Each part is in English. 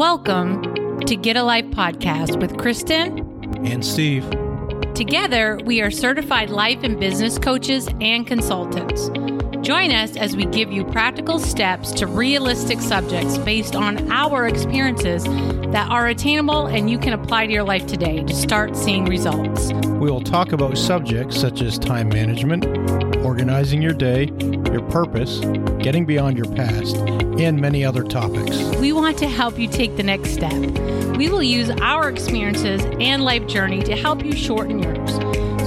Welcome to Get a Life podcast with Kristen and Steve. Together, we are certified life and business coaches and consultants. Join us as we give you practical steps to realistic subjects based on our experiences that are attainable and you can apply to your life today to start seeing results. We will talk about subjects such as time management, organizing your day, your purpose, getting beyond your past, and many other topics. We want to help you take the next step. We will use our experiences and life journey to help you shorten yours.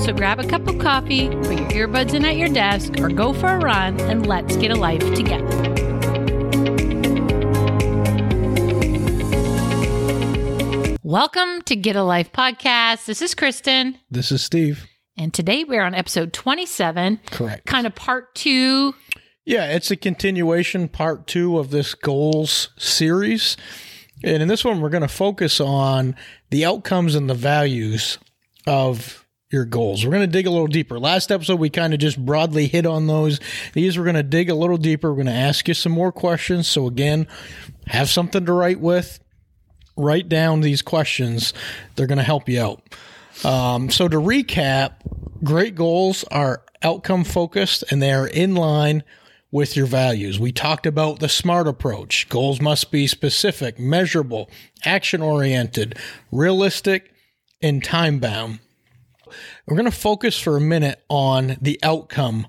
So grab a cup of coffee, put your earbuds in at your desk, or go for a run, and let's get a life together. Welcome to Get a Life podcast. This is Kristen. This is Steve. And today we're on episode 27. Correct. Kind of part two. Yeah, it's a continuation, part two of this goals series. And in this one, we're going to focus on the outcomes and the values of your goals. We're going to dig a little deeper. Last episode, we kind of just broadly hit on those. These, we're going to dig a little deeper. We're going to ask you some more questions. So, again, have something to write with. Write down these questions, they're going to help you out. Um, so, to recap, great goals are outcome focused and they are in line with your values. We talked about the SMART approach. Goals must be specific, measurable, action oriented, realistic, and time bound. We're going to focus for a minute on the outcome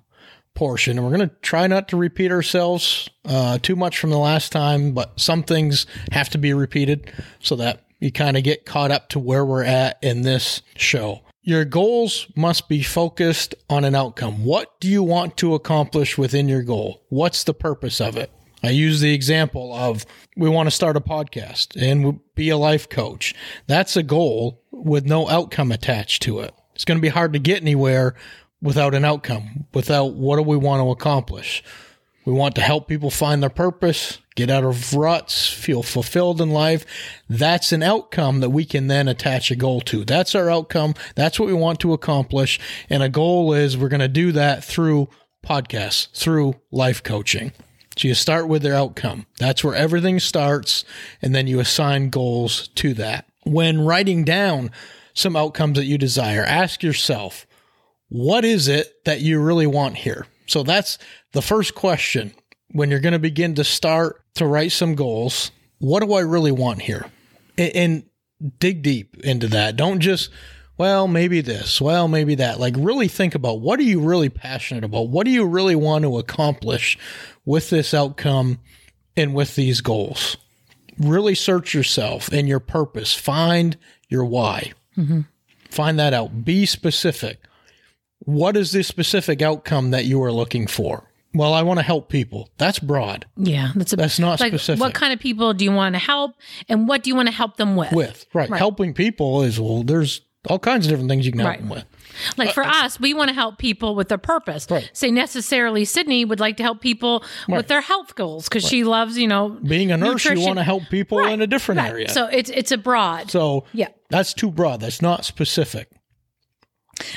portion. And we're going to try not to repeat ourselves uh, too much from the last time, but some things have to be repeated so that you kind of get caught up to where we're at in this show. Your goals must be focused on an outcome. What do you want to accomplish within your goal? What's the purpose of it? I use the example of we want to start a podcast and be a life coach. That's a goal with no outcome attached to it. It's going to be hard to get anywhere without an outcome, without what do we want to accomplish. We want to help people find their purpose, get out of ruts, feel fulfilled in life. That's an outcome that we can then attach a goal to. That's our outcome. That's what we want to accomplish. And a goal is we're going to do that through podcasts, through life coaching. So you start with their outcome. That's where everything starts. And then you assign goals to that. When writing down some outcomes that you desire. Ask yourself, what is it that you really want here? So that's the first question when you're going to begin to start to write some goals. What do I really want here? And, dig deep into that. Don't just, well, maybe this, well, maybe that. Like, really think about what are you really passionate about? What do you really want to accomplish with this outcome and with these goals? Really search yourself and your purpose. Find your why. Mm-hmm. Find that out. Be specific. What is the specific outcome that you are looking for? Well, I want to help people. That's broad. Yeah, that's a, that's not like specific. What kind of people do you want to help, and what do you want to help them with? With right, right. helping people is well. There's all kinds of different things you can help right. them with. Like for uh, us, we want to help people with their purpose. Right. Say necessarily Sydney would like to help people right. with their health goals because right. she loves, you know, being a nurse. Nutrition. You want to help people in a different area. So it's it's a broad. So yeah, that's too broad. That's not specific.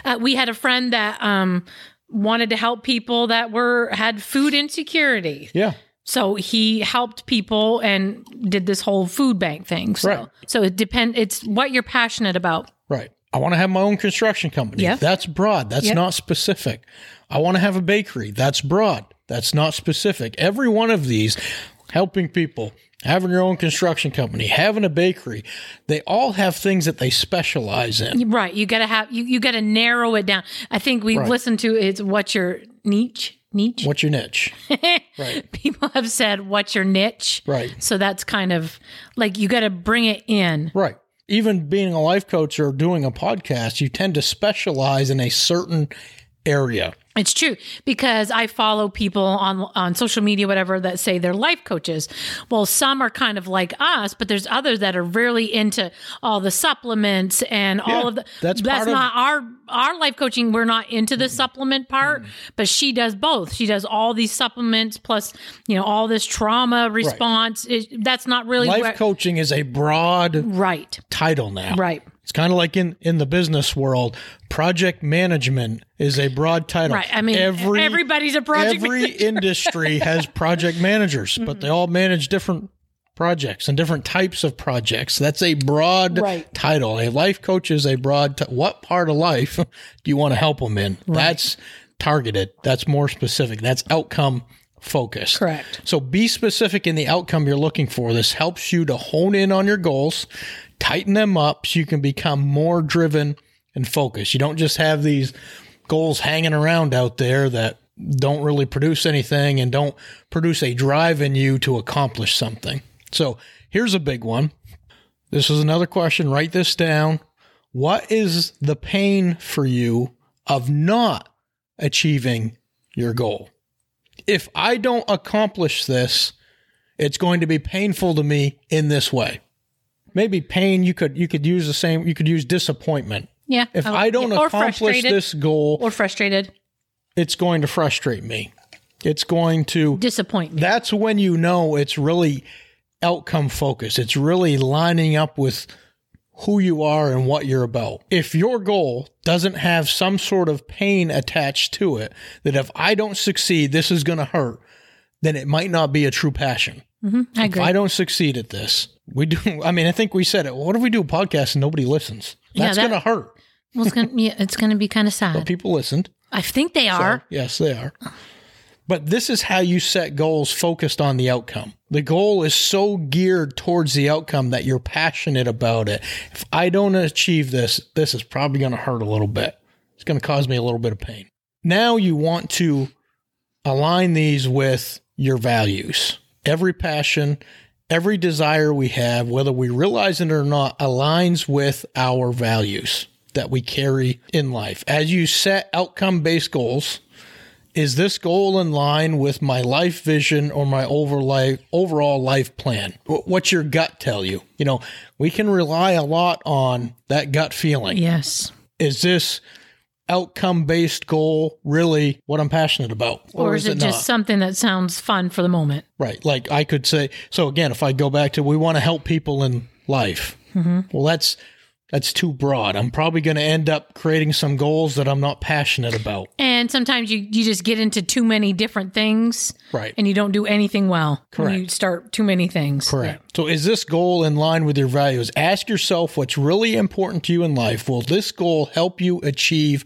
Uh, we had a friend that um, wanted to help people that were had food insecurity. Yeah. So he helped people and did this whole food bank thing. So, right. so it depend. It's what you're passionate about. Right. I want to have my own construction company. Yep. That's broad. That's yep. not specific. I want to have a bakery. That's broad. That's not specific. Every one of these, helping people, having your own construction company, having a bakery, they all have things that they specialize in. Right. You got to have, you, you got to narrow it down. I think we right. listened to it's what's your niche? Niche? What's your niche? right. People have said, what's your niche? Right. So that's kind of like you got to bring it in. Right even being a life coach or doing a podcast, you tend to specialize in a certain area. It's true because I follow people on on social media, whatever, that say they're life coaches. Well, some are kind of like us, but there's others that are really into all the supplements and yeah, all of the. That's that's not of, our our life coaching. We're not into the supplement part, mm but she does both. She does all these supplements plus you know all this trauma response. Right. It, that's not really life where, coaching is a broad right title now. Right. It's kind of like in, in the business world, project management is a broad title. Right. I mean, every, everybody's a project Every industry has project managers, but they all manage different projects and different types of projects. That's a broad Right. title. A life coach is a broad. T- what part of life do you want to help them in? That's targeted. That's more specific. That's outcome focused. Correct. So be specific in the outcome you're looking for. This helps you to hone in on your goals, tighten them up so you can become more driven and focused. You don't just have these goals hanging around out there that don't really produce anything and don't produce a drive in you to accomplish something. So here's a big one. This is another question. Write this down. What is the pain for you of not achieving your goal? If I don't accomplish this, it's going to be painful to me in this way. Maybe pain you could you could use the same you could use disappointment. Yeah. If oh, I don't or accomplish this goal, or frustrated, it's going to frustrate me. It's going to disappoint me. that's when you know it's really outcome focused. It's really lining up with who you are and what you're about. If your goal doesn't have some sort of pain attached to it, that if I don't succeed, this is going to hurt, then it might not be a true passion. Mm-hmm. I agree. If I don't succeed at this, we do. I mean, I think we said it. What if we do a podcast and nobody listens? Yeah, That's that- going to hurt. well, it's gonna yeah, gonna be kind of sad. But people listened. I think they are. Yes, they are. But this is how you set goals focused on the outcome. The goal is so geared towards the outcome that you're passionate about it. If I don't achieve this, this is probably going to hurt a little bit. It's going to cause me a little bit of pain. Now you want to align these with your values. Every passion, every desire we have, whether we realize it or not, aligns with our values that we carry in life. As you set outcome based goals, is this goal in line with my life vision or my over overall life plan? What's your gut tell you? You know, we can rely a lot on that gut feeling. Yes. Is this outcome based goal really what I'm passionate about? Or, is, it, just something that sounds fun for the moment? Right. Like I could say, so again, if I go back to we want to help people in life, mm-hmm. well, that's that's too broad. I'm probably going to end up creating some goals that I'm not passionate about. And sometimes you, you just get into too many different things Right. and you don't do anything well when you start too many things. Correct. So is this goal in line with your values? Ask yourself what's really important to you in life. Will this goal help you achieve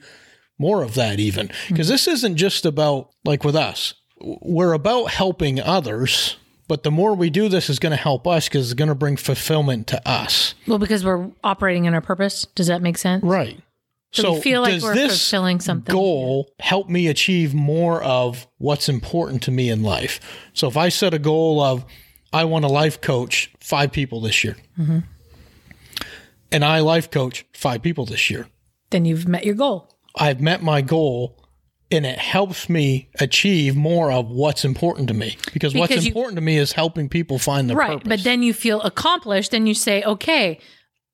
more of that even? Because this isn't just about like with us. We're about helping others, but the more we do this is going to help us because it's going to bring fulfillment to us. Well, because we're operating in our purpose. Does that make sense? Right. So, we feel like we're this fulfilling something. goal help me achieve more of what's important to me in life? So if I set a goal of I want to life coach five people this year, Mm-hmm. and I life coach five people this year, Then you've met your goal. I've met my goal. And it helps me achieve more of what's important to me because, what's you- important to me is helping people find their Right. purpose. But then you feel accomplished and you say, okay,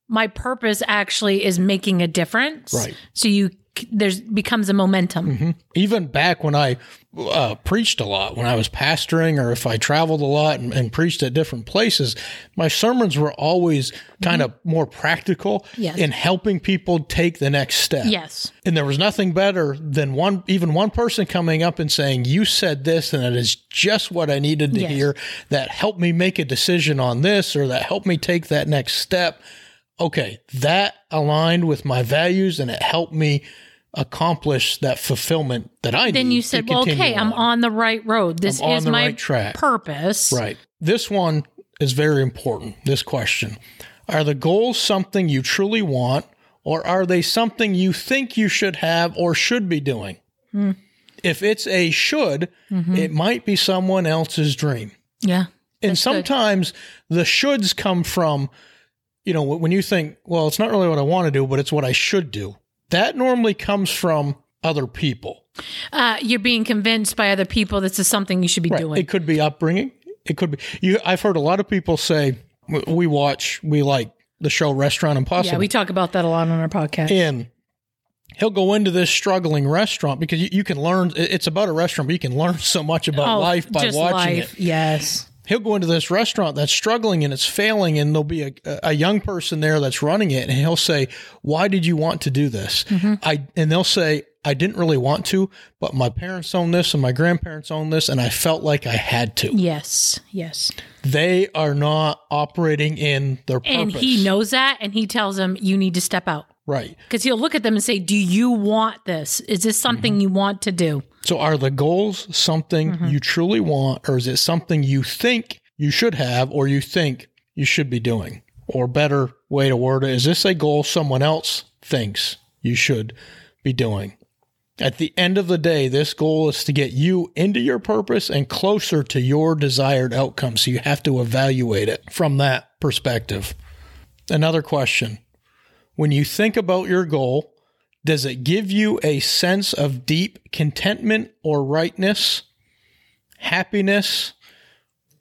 my purpose actually is making a difference. Right. So you, there's becomes a momentum. even back when I uh, preached a lot, when I was pastoring, or if I traveled a lot and, and preached at different places, my sermons were always kind of more practical Yes. in helping people take the next step. Yes. And there was nothing better than one, even one person coming up and saying, "You said this, and it is just what I needed to Yes. hear. That helped me make a decision on this, or that helped me take that next step." Okay, that aligned with my values, and it helped me accomplish that fulfillment that I Then you said, well, okay, I'm on the right road. This I'm on is my right track. purpose. Right. This one is very important. This question Are the goals something you truly want, or are they something you think you should have or should be doing? Hmm. If it's a should, Mm-hmm. it might be someone else's dream. Yeah. And That's good. sometimes the shoulds come from, you know, when you think, well, it's not really what I want to do, but it's what I should do. That normally comes from other people. Uh, you're being convinced by other people this is something you should be doing. It could be upbringing. It could be you. I've heard a lot of people say we watch, we like the show Restaurant Impossible, yeah, we talk about that a lot on our podcast. and he'll go into this struggling restaurant because you, you can learn. It's about a restaurant, but you can learn so much about Oh, life by just watching life. it. Yes. He'll go into this restaurant that's struggling and it's failing, and there'll be a, a young person there that's running it, and he'll say, "Why did you want to do this?" Mm-hmm. I and they'll say, I didn't really want to, but my parents own this and my grandparents own this, and I felt like I had to. Yes. Yes. They are not operating in their purpose. And he knows that and he tells them you need to step out. Right. Because he'll look at them and say, Do you want this? Is this something Mm-hmm. you want to do? So are the goals something Mm-hmm. you truly want, or is it something you think you should have or you think you should be doing? Or better way to word it, is this a goal someone else thinks you should be doing? At the end of the day, this goal is to get you into your purpose and closer to your desired outcome. So you have to evaluate it from that perspective. Another question When you think about your goal, does it give you a sense of deep contentment or rightness, happiness,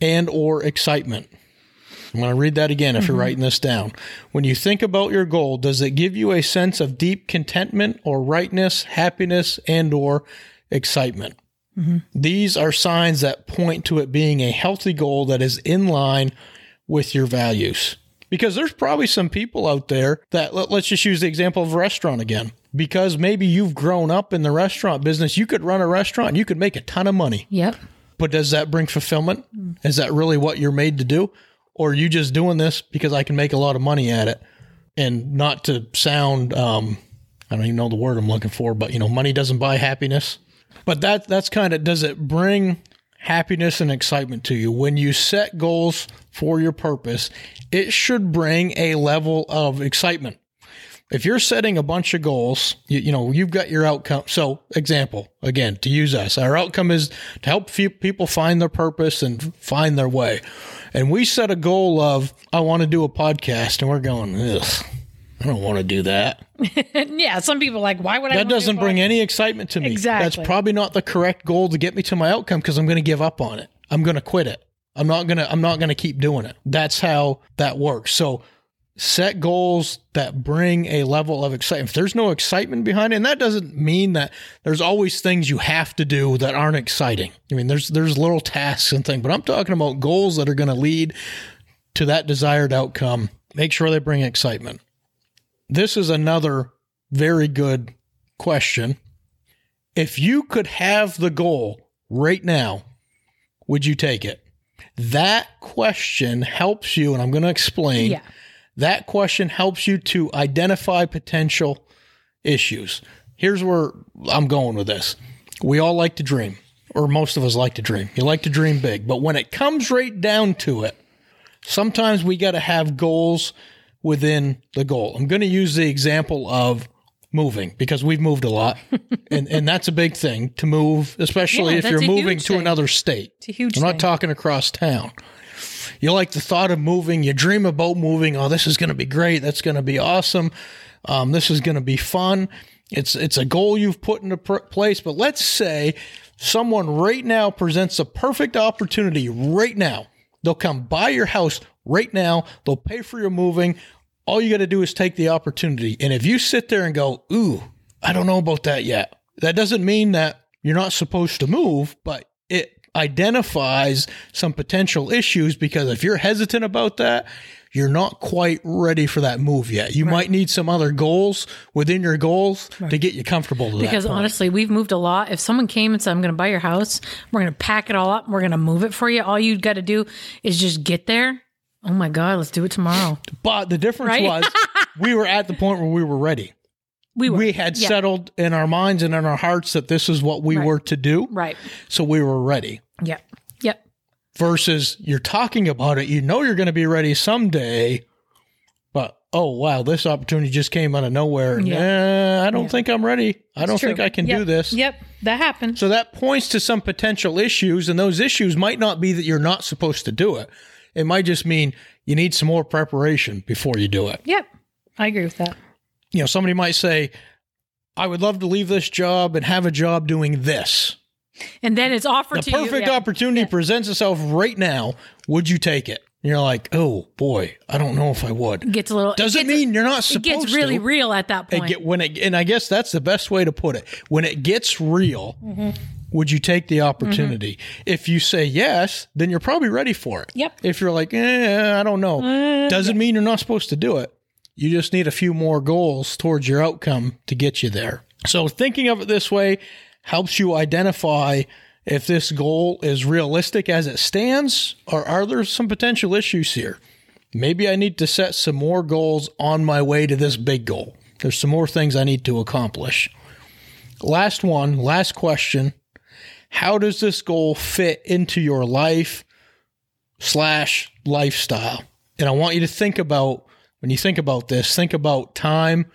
and or excitement? I'm going to read that again if you're mm-hmm. writing this down. When you think about your goal, does it give you a sense of deep contentment or rightness, happiness, and or excitement? Mm-hmm. These are signs that point to it being a healthy goal that is in line with your values. Because there's probably some people out there that let, us just use the example of a restaurant again. Because maybe you've grown up in the restaurant business, you could run a restaurant, and you could make a ton of money. Yep. But does that bring fulfillment? Is that really what you're made to do? Or are you just doing this because I can make a lot of money at it? And not to sound, um, I don't even know the word I'm looking for, but you know, money doesn't buy happiness. But that that's kind of does it bring happiness and excitement to you when you set goals for your purpose? It should bring a level of excitement. If you're setting a bunch of goals, you, you know you've got your outcome. So, example again to use us, our outcome is to help few people find their purpose and find their way. And we set a goal of I want to do a podcast, and we're going, Ugh, I don't want to do that. yeah. Some people are like, Why would I? That doesn't a bring any excitement to me. Exactly. That's probably not the correct goal to get me to my outcome because I'm going to give up on it. I'm going to quit it. I'm not going to I'm not going to keep doing it. That's how that works. So set goals that bring a level of excitement. If there's no excitement behind it, and that doesn't mean that there's always things you have to do that aren't exciting. I mean, there's there's little tasks and things, but I'm talking about goals that are going to lead to that desired outcome. Make sure they bring excitement. This is another very good question. If you could have the goal right now, would you take it? That question helps you, and I'm going to explain. Yeah. That question helps you to identify potential issues. Here's where I'm going with this. We all like to dream, or most of us like to dream. You like to dream big, but when it comes right down to it, sometimes we got to have goals within the goal. I'm going to use the example of moving because we've moved a lot, and and that's a big thing to move, especially Yeah, if you're moving to thing. another state. It's a huge I'm not thing. talking across town. You like the thought of moving. You dream about moving. Oh, this is going to be great. That's going to be awesome. Um, this is going to be fun. It's it's a goal you've put into pr- place. But let's say someone right now presents a perfect opportunity. Right now, they'll come buy your house. Right now, they'll pay for your moving. All you got to do is take the opportunity. And if you sit there and go, "Ooh, I don't know about that yet," that doesn't mean that you're not supposed to move, but it identifies some potential issues because if you're hesitant about that, you're not quite ready for that move yet. You might need some other goals within your goals to get you comfortable Because honestly, we've moved a lot. If someone came and said, I'm going to buy your house, we're going to pack it all up, we're going to move it for you, all you've got to do is just get there. Oh my God, let's do it tomorrow. But the difference Right? was we were at the point where we were ready. We were. We had Yeah. settled in our minds and in our hearts that this is what we Right. were to do. Right. So we were ready. Yep. Yep. versus you're talking about it. You know you're going to be ready someday, but oh wow, this opportunity just came out of nowhere. Yeah. Nah, I don't think I'm ready. I don't True. think I can Yep. do this. Yep. That happened. So that points to some potential issues, and those issues might not be that you're not supposed to do it. It might just mean you need some more preparation before you do it. Yep. I agree with that. You know, somebody might say, I would love to leave this job and have a job doing this. And then it's offered The to you. The perfect yeah. opportunity presents itself right now. Would you take it? And you're like, oh boy, I don't know if I would. It Gets a little. Doesn't it gets, mean you're not supposed? To. It gets really to. real at that point. get, when it, and I guess that's the best way to put it. When it gets real, Mm-hmm. would you take the opportunity? If you say yes, then you're probably ready for it. Yep. If you're like, eh, I don't know, doesn't mean you're not supposed to do it. You just need a few more goals towards your outcome to get you there. So thinking of it this way helps you identify if this goal is realistic as it stands or are there some potential issues here? Maybe I need to set some more goals on my way to this big goal. There's some more things I need to accomplish. Last one, last question. How does this goal fit into your life slash lifestyle? And I want you to think about, when you think about this, think about time,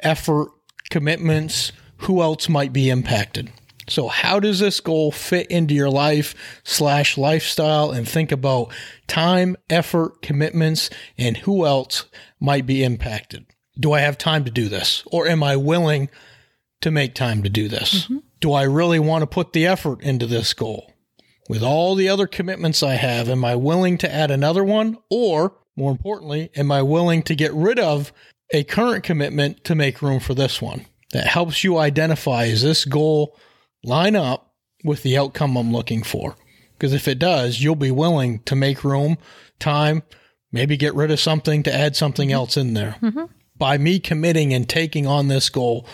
effort, commitments, who else might be impacted. So, how does this goal fit into your life slash lifestyle? And think about time, effort, commitments, and who else might be impacted. Do I have time to do this? Or am I willing to make time to do this? Mm-hmm. Do I really want to put the effort into this goal? With all the other commitments I have, am I willing to add another one? Or, more importantly, am I willing to get rid of a current commitment to make room for this one? That helps you identify is this goal line up with the outcome I'm looking for. Because if it does, you'll be willing to make room, time, maybe get rid of something to add something mm-hmm. else in there. Mm-hmm. By me committing and taking on this goal,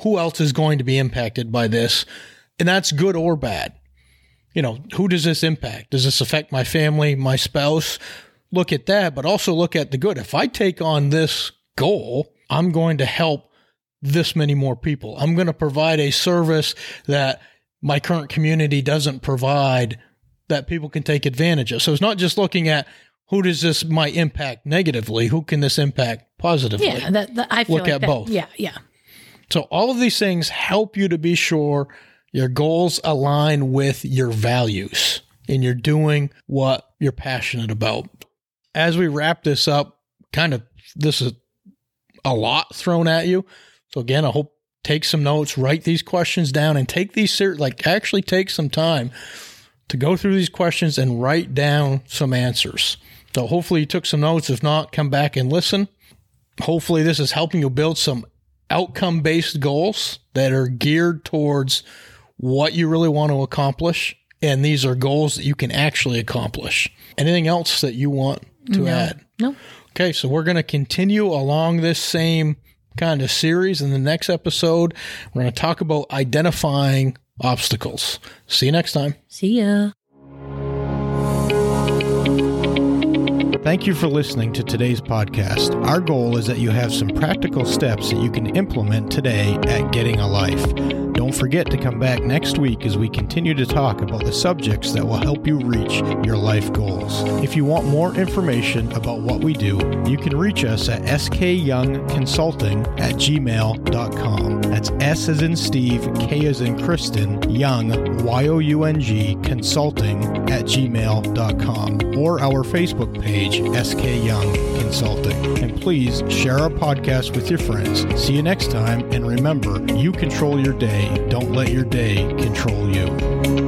who else is going to be impacted by this? And that's good or bad. You know, who does this impact? Does this affect my family, my spouse? Look at that, but also look at the good. If I take on this goal, I'm going to help this many more people. I'm going to provide a service that my current community doesn't provide that people can take advantage of. So it's not just looking at who does this might impact negatively, who can this impact positively. Yeah, that, that I look like at that, both. Yeah, yeah. So all of these things help you to be sure your goals align with your values and you're doing what you're passionate about. As we wrap this up, kind of this is a lot thrown at you. So again, I hope take some notes, write these questions down, and take these like actually take some time to go through these questions and write down some answers. So hopefully you took some notes. If not, come back and listen. Hopefully this is helping you build some outcome based goals that are geared towards what you really want to accomplish. And these are goals that you can actually accomplish. Anything else that you want to no. add? No. Okay, so we're going to continue along this same kind of series. In the next episode, we're going to talk about identifying obstacles. See you next time. See ya. Thank you for listening to today's podcast. Our goal is that you have some practical steps that you can implement today at Getting a Life. Don't forget to come back next week as we continue to talk about the subjects that will help you reach your life goals. If you want more information about what we do, you can reach us at skyoungconsulting at gmail.com. That's S as in Steve, K as in Kristen, Young, Y O U N G, consulting at gmail.com, or our Facebook page, SK Young Consulting. And please share our podcast with your friends. See you next time, and remember, you control your day. Don't let your day control you.